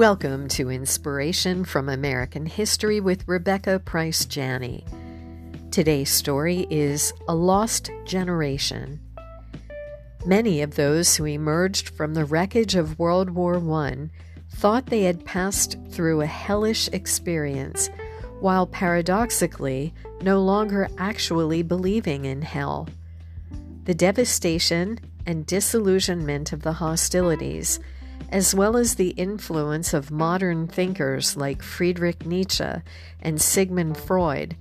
Welcome to Inspiration from American History with Rebecca Price Janney. Today's story is A Lost Generation. Many of those who emerged from the wreckage of World War I thought they had passed through a hellish experience, while paradoxically no longer actually believing in hell. The devastation and disillusionment of the hostilities as well as the influence of modern thinkers like Friedrich Nietzsche and Sigmund Freud,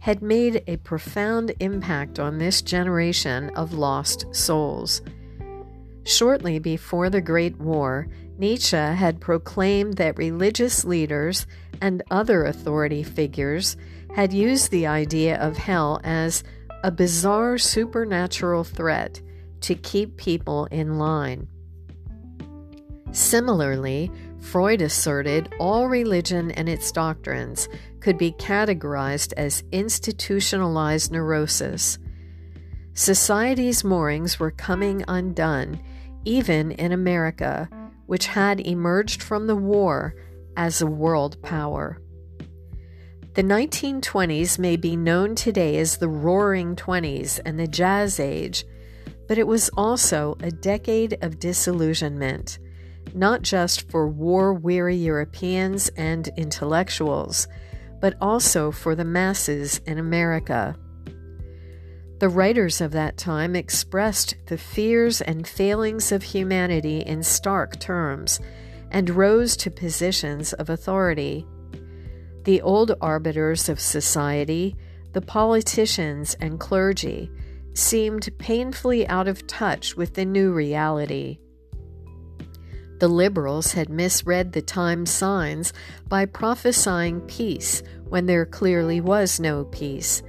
had made a profound impact on this generation of lost souls. Shortly before the Great War, Nietzsche had proclaimed that religious leaders and other authority figures had used the idea of hell as a bizarre supernatural threat to keep people in line. Similarly, Freud asserted all religion and its doctrines could be categorized as institutionalized neurosis. Society's moorings were coming undone, even in America, which had emerged from the war as a world power. The 1920s may be known today as the Roaring Twenties and the Jazz Age, but it was also a decade of disillusionment not just for war weary Europeans and intellectuals, but also for the masses in America. The writers of that time expressed the fears and failings of humanity in stark terms and rose to positions of authority. The old arbiters of society, the politicians and clergy, seemed painfully out of touch with the new reality. The liberals had misread the times signs by prophesying peace when there clearly was no peace,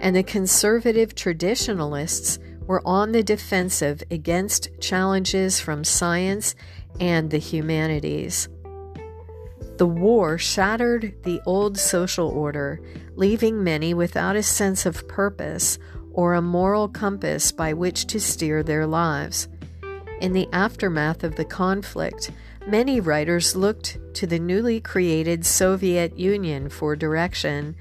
and the conservative traditionalists were on the defensive against challenges from science and the humanities. The war shattered the old social order, leaving many without a sense of purpose or a moral compass by which to steer their lives. In the aftermath of the conflict, many writers looked to the newly created Soviet Union for direction,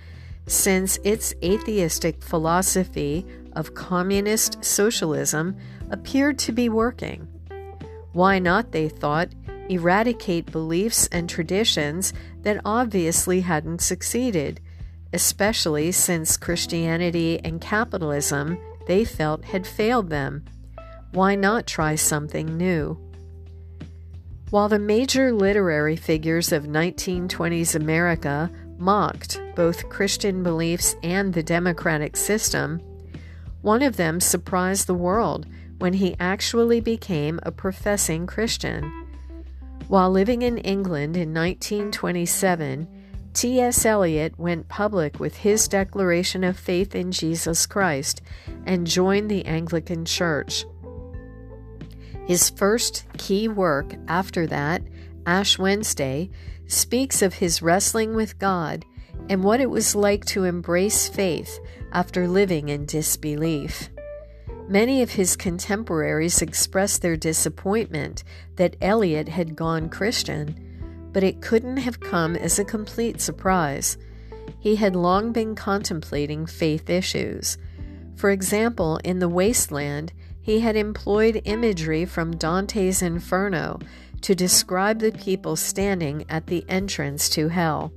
since its atheistic philosophy of communist socialism appeared to be working. Why not, they thought, eradicate beliefs and traditions that obviously hadn't succeeded, especially since Christianity and capitalism they felt had failed them? Why not try something new? While the major literary figures of 1920s America mocked both Christian beliefs and the democratic system, one of them surprised the world when he actually became a professing Christian. While living in England in 1927, T.S. Eliot went public with his declaration of faith in Jesus Christ and joined the Anglican Church. His first key work after that, Ash Wednesday, speaks of his wrestling with God and what it was like to embrace faith after living in disbelief. Many of his contemporaries expressed their disappointment that Eliot had gone Christian, but it couldn't have come as a complete surprise. He had long been contemplating faith issues. For example, in The Wasteland, he had employed imagery from Dante's Inferno to describe the people standing at the entrance to hell.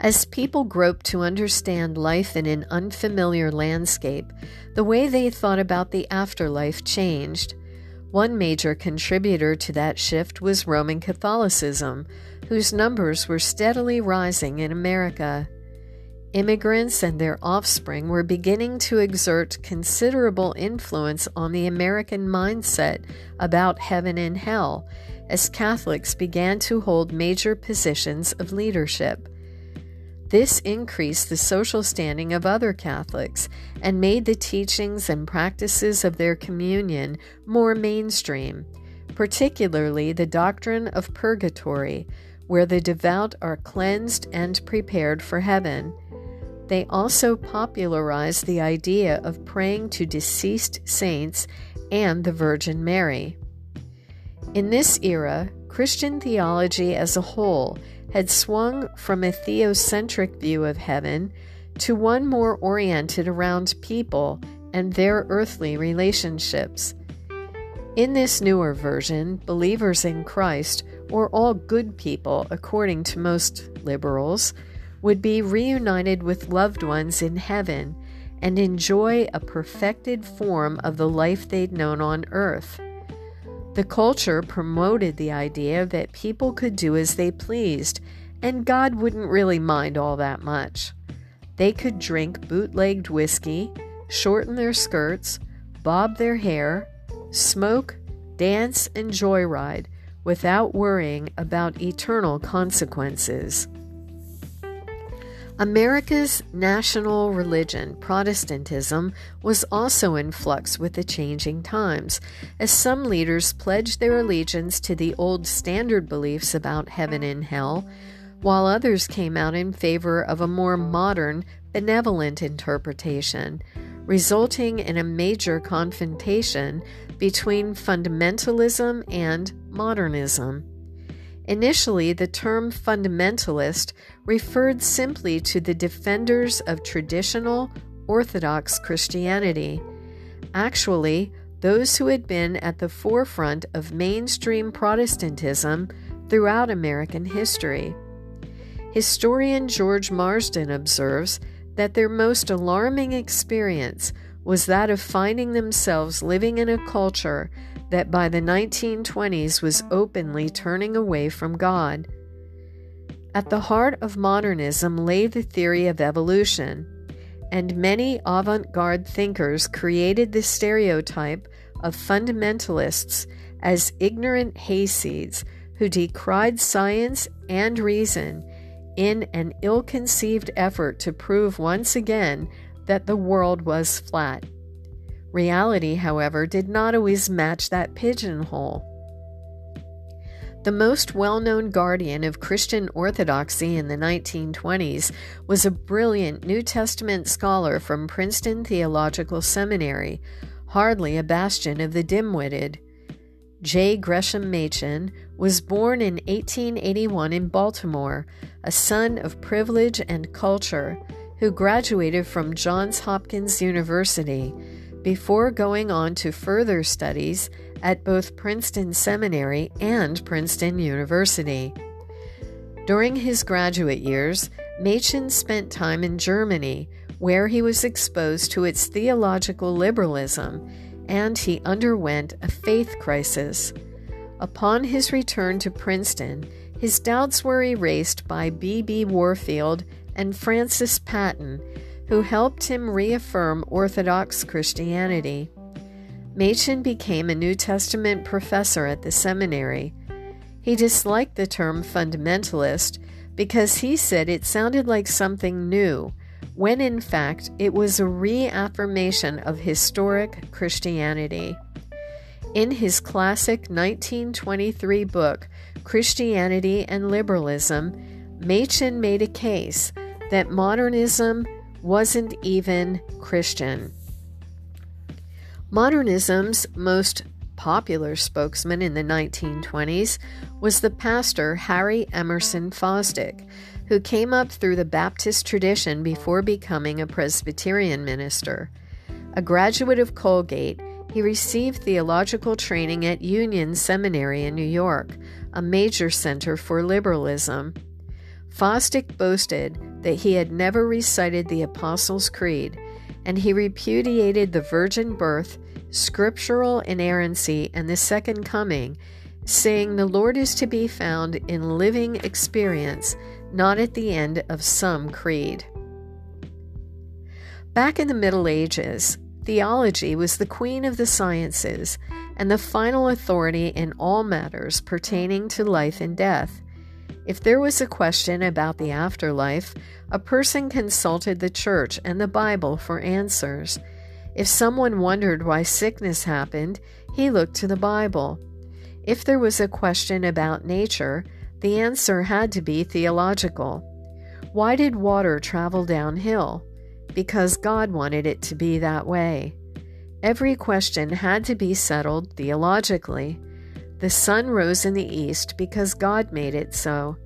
As people groped to understand life in an unfamiliar landscape, the way they thought about the afterlife changed. One major contributor to that shift was Roman Catholicism, whose numbers were steadily rising in America. Immigrants and their offspring were beginning to exert considerable influence on the American mindset about heaven and hell as Catholics began to hold major positions of leadership. This increased the social standing of other Catholics and made the teachings and practices of their communion more mainstream, particularly the doctrine of purgatory, where the devout are cleansed and prepared for heaven they also popularized the idea of praying to deceased saints and the Virgin Mary. In this era, Christian theology as a whole had swung from a theocentric view of heaven to one more oriented around people and their earthly relationships. In this newer version, believers in Christ, or all good people according to most liberals, would be reunited with loved ones in heaven and enjoy a perfected form of the life they'd known on earth. The culture promoted the idea that people could do as they pleased, and God wouldn't really mind all that much. They could drink bootlegged whiskey, shorten their skirts, bob their hair, smoke, dance, and joyride without worrying about eternal consequences. America's national religion, Protestantism, was also in flux with the changing times, as some leaders pledged their allegiance to the old standard beliefs about heaven and hell, while others came out in favor of a more modern, benevolent interpretation, resulting in a major confrontation between fundamentalism and modernism. Initially, the term fundamentalist referred simply to the defenders of traditional Orthodox Christianity. Actually, those who had been at the forefront of mainstream Protestantism throughout American history. Historian George Marsden observes that their most alarming experience was that of finding themselves living in a culture that by the 1920s was openly turning away from God. At the heart of modernism lay the theory of evolution, and many avant garde thinkers created the stereotype of fundamentalists as ignorant hayseeds who decried science and reason in an ill conceived effort to prove once again that the world was flat. Reality, however, did not always match that pigeonhole. The most well known guardian of Christian orthodoxy in the 1920s was a brilliant New Testament scholar from Princeton Theological Seminary, hardly a bastion of the dim witted. J. Gresham Machen was born in 1881 in Baltimore, a son of privilege and culture, who graduated from Johns Hopkins University before going on to further studies at both Princeton Seminary and Princeton University. During his graduate years, Machen spent time in Germany, where he was exposed to its theological liberalism, and he underwent a faith crisis. Upon his return to Princeton, his doubts were erased by B. B. Warfield and Francis Patton who helped him reaffirm Orthodox Christianity. Machen became a New Testament professor at the seminary. He disliked the term fundamentalist because he said it sounded like something new, when in fact it was a reaffirmation of historic Christianity. In his classic 1923 book, Christianity and Liberalism, Machen made a case that modernism wasn't even Christian. Modernism's most popular spokesman in the 1920s was the pastor Harry Emerson Fosdick, who came up through the Baptist tradition before becoming a Presbyterian minister. A graduate of Colgate, he received theological training at Union Seminary in New York, a major center for liberalism. Fosdick boasted that he had never recited the Apostles' Creed, and he repudiated the virgin birth, scriptural inerrancy, and the second coming, saying the Lord is to be found in living experience, not at the end of some creed. Back in the Middle Ages, theology was the queen of the sciences and the final authority in all matters pertaining to life and death. If there was a question about the afterlife, a person consulted the church and the Bible for answers. If someone wondered why sickness happened, he looked to the Bible. If there was a question about nature, the answer had to be theological. Why did water travel downhill? Because God wanted it to be that way. Every question had to be settled theologically. The sun rose in the east because God made it so.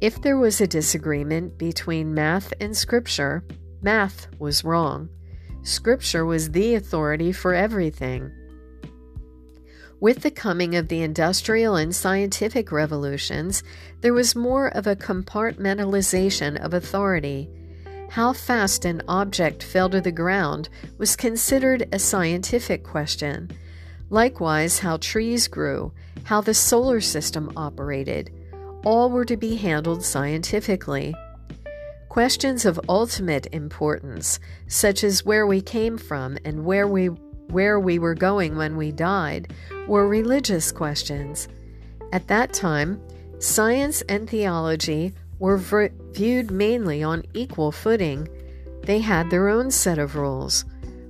If there was a disagreement between math and scripture, math was wrong. Scripture was the authority for everything. With the coming of the industrial and scientific revolutions, there was more of a compartmentalization of authority. How fast an object fell to the ground was considered a scientific question. Likewise, how trees grew, how the solar system operated, all were to be handled scientifically. Questions of ultimate importance, such as where we came from and where we where we were going when we died, were religious questions. At that time, science and theology were v- viewed mainly on equal footing. They had their own set of rules.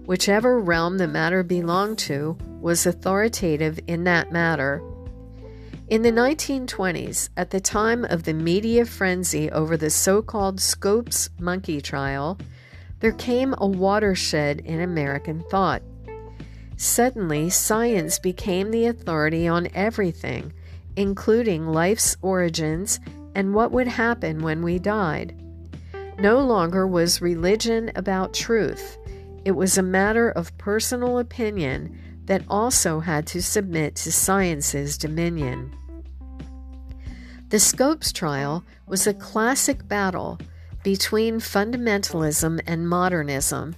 Whichever realm the matter belonged to was authoritative in that matter. In the 1920s, at the time of the media frenzy over the so called Scopes monkey trial, there came a watershed in American thought. Suddenly, science became the authority on everything, including life's origins and what would happen when we died. No longer was religion about truth, it was a matter of personal opinion that also had to submit to science's dominion. The Scopes trial was a classic battle between fundamentalism and modernism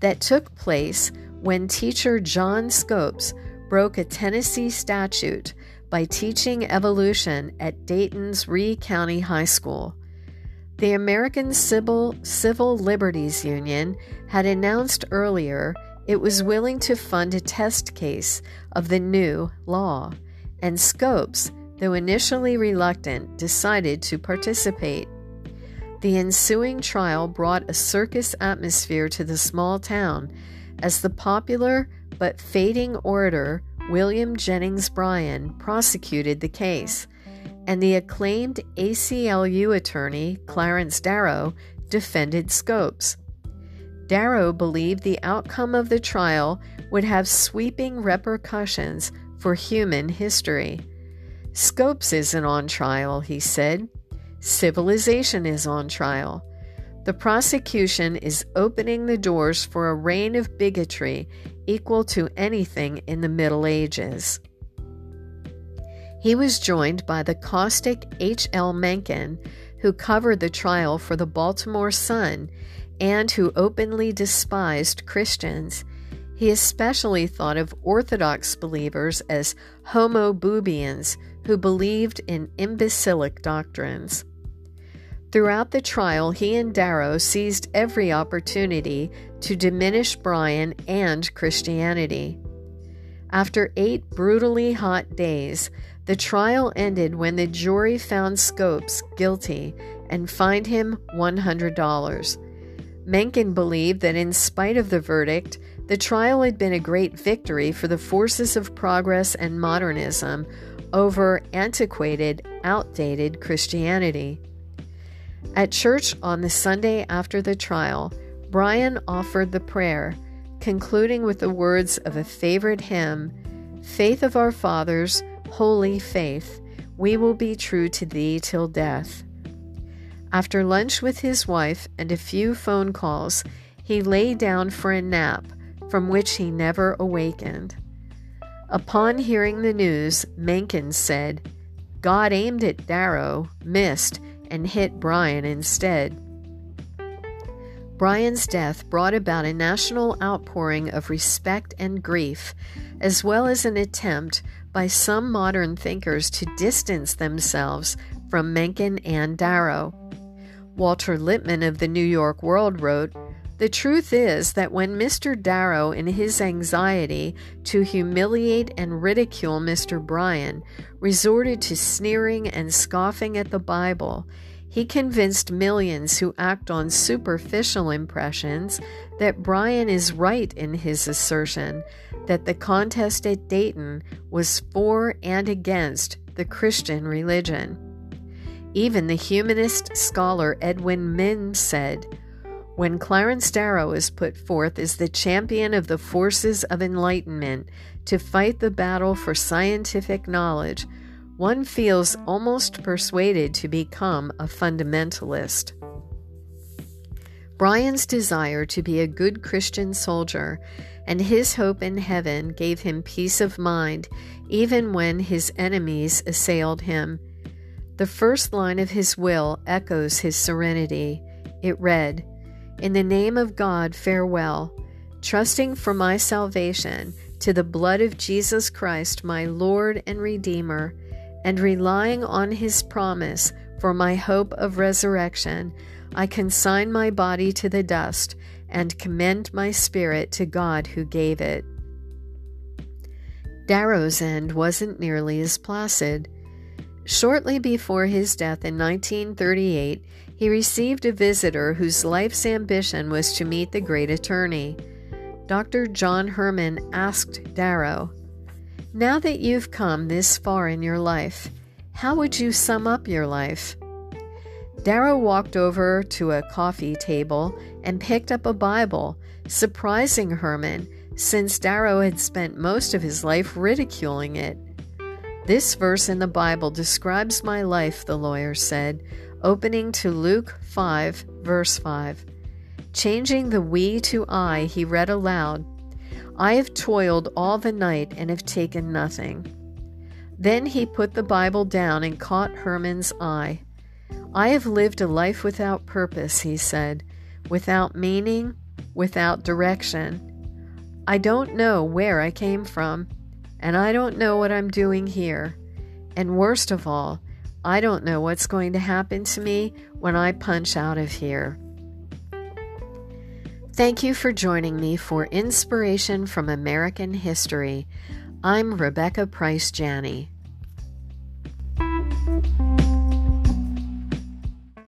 that took place when teacher John Scopes broke a Tennessee statute by teaching evolution at Dayton's Rhea County High School. The American Civil, Civil Liberties Union had announced earlier it was willing to fund a test case of the new law, and Scopes, though initially reluctant, decided to participate. The ensuing trial brought a circus atmosphere to the small town as the popular but fading orator William Jennings Bryan prosecuted the case, and the acclaimed ACLU attorney Clarence Darrow defended Scopes. Darrow believed the outcome of the trial would have sweeping repercussions for human history. Scopes isn't on trial, he said. Civilization is on trial. The prosecution is opening the doors for a reign of bigotry equal to anything in the Middle Ages. He was joined by the caustic H. L. Mencken, who covered the trial for the Baltimore Sun and who openly despised Christians. He especially thought of Orthodox believers as homo boobiens who believed in imbecilic doctrines. Throughout the trial, he and Darrow seized every opportunity to diminish Bryan and Christianity. After eight brutally hot days, the trial ended when the jury found Scopes guilty and fined him $100. Mencken believed that in spite of the verdict, the trial had been a great victory for the forces of progress and modernism over antiquated, outdated Christianity. At church on the Sunday after the trial, Bryan offered the prayer, concluding with the words of a favorite hymn Faith of our fathers, holy faith, we will be true to thee till death. After lunch with his wife and a few phone calls, he lay down for a nap from which he never awakened. Upon hearing the news, Mencken said, God aimed at Darrow, missed, and hit Bryan instead. Bryan's death brought about a national outpouring of respect and grief, as well as an attempt by some modern thinkers to distance themselves from Mencken and Darrow. Walter Lippmann of the New York World wrote, the truth is that when Mr. Darrow, in his anxiety to humiliate and ridicule Mr. Bryan, resorted to sneering and scoffing at the Bible, he convinced millions who act on superficial impressions that Bryan is right in his assertion that the contest at Dayton was for and against the Christian religion. Even the humanist scholar Edwin Mims said, When Clarence Darrow is put forth as the champion of the forces of enlightenment to fight the battle for scientific knowledge, one feels almost persuaded to become a fundamentalist. Bryan's desire to be a good Christian soldier and his hope in heaven gave him peace of mind even when his enemies assailed him. The first line of his will echoes his serenity. It read, In the name of God, farewell, trusting for my salvation to the blood of Jesus Christ, my Lord and Redeemer, and relying on his promise for my hope of resurrection, I consign my body to the dust and commend my spirit to God who gave it. Darrow's end wasn't nearly as placid. Shortly before his death in 1938, he received a visitor whose life's ambition was to meet the great attorney. Dr. John Herman asked Darrow, Now that you've come this far in your life, how would you sum up your life? Darrow walked over to a coffee table and picked up a Bible, surprising Herman since Darrow had spent most of his life ridiculing it. This verse in the Bible describes my life, the lawyer said, opening to Luke 5, verse 5. Changing the we to I, he read aloud, I have toiled all the night and have taken nothing. Then he put the Bible down and caught Herman's eye. I have lived a life without purpose, he said, without meaning, without direction. I don't know where I came from and I don't know what I'm doing here. And worst of all, I don't know what's going to happen to me when I punch out of here. Thank you for joining me for Inspiration from American History. I'm Rebecca Price Janney.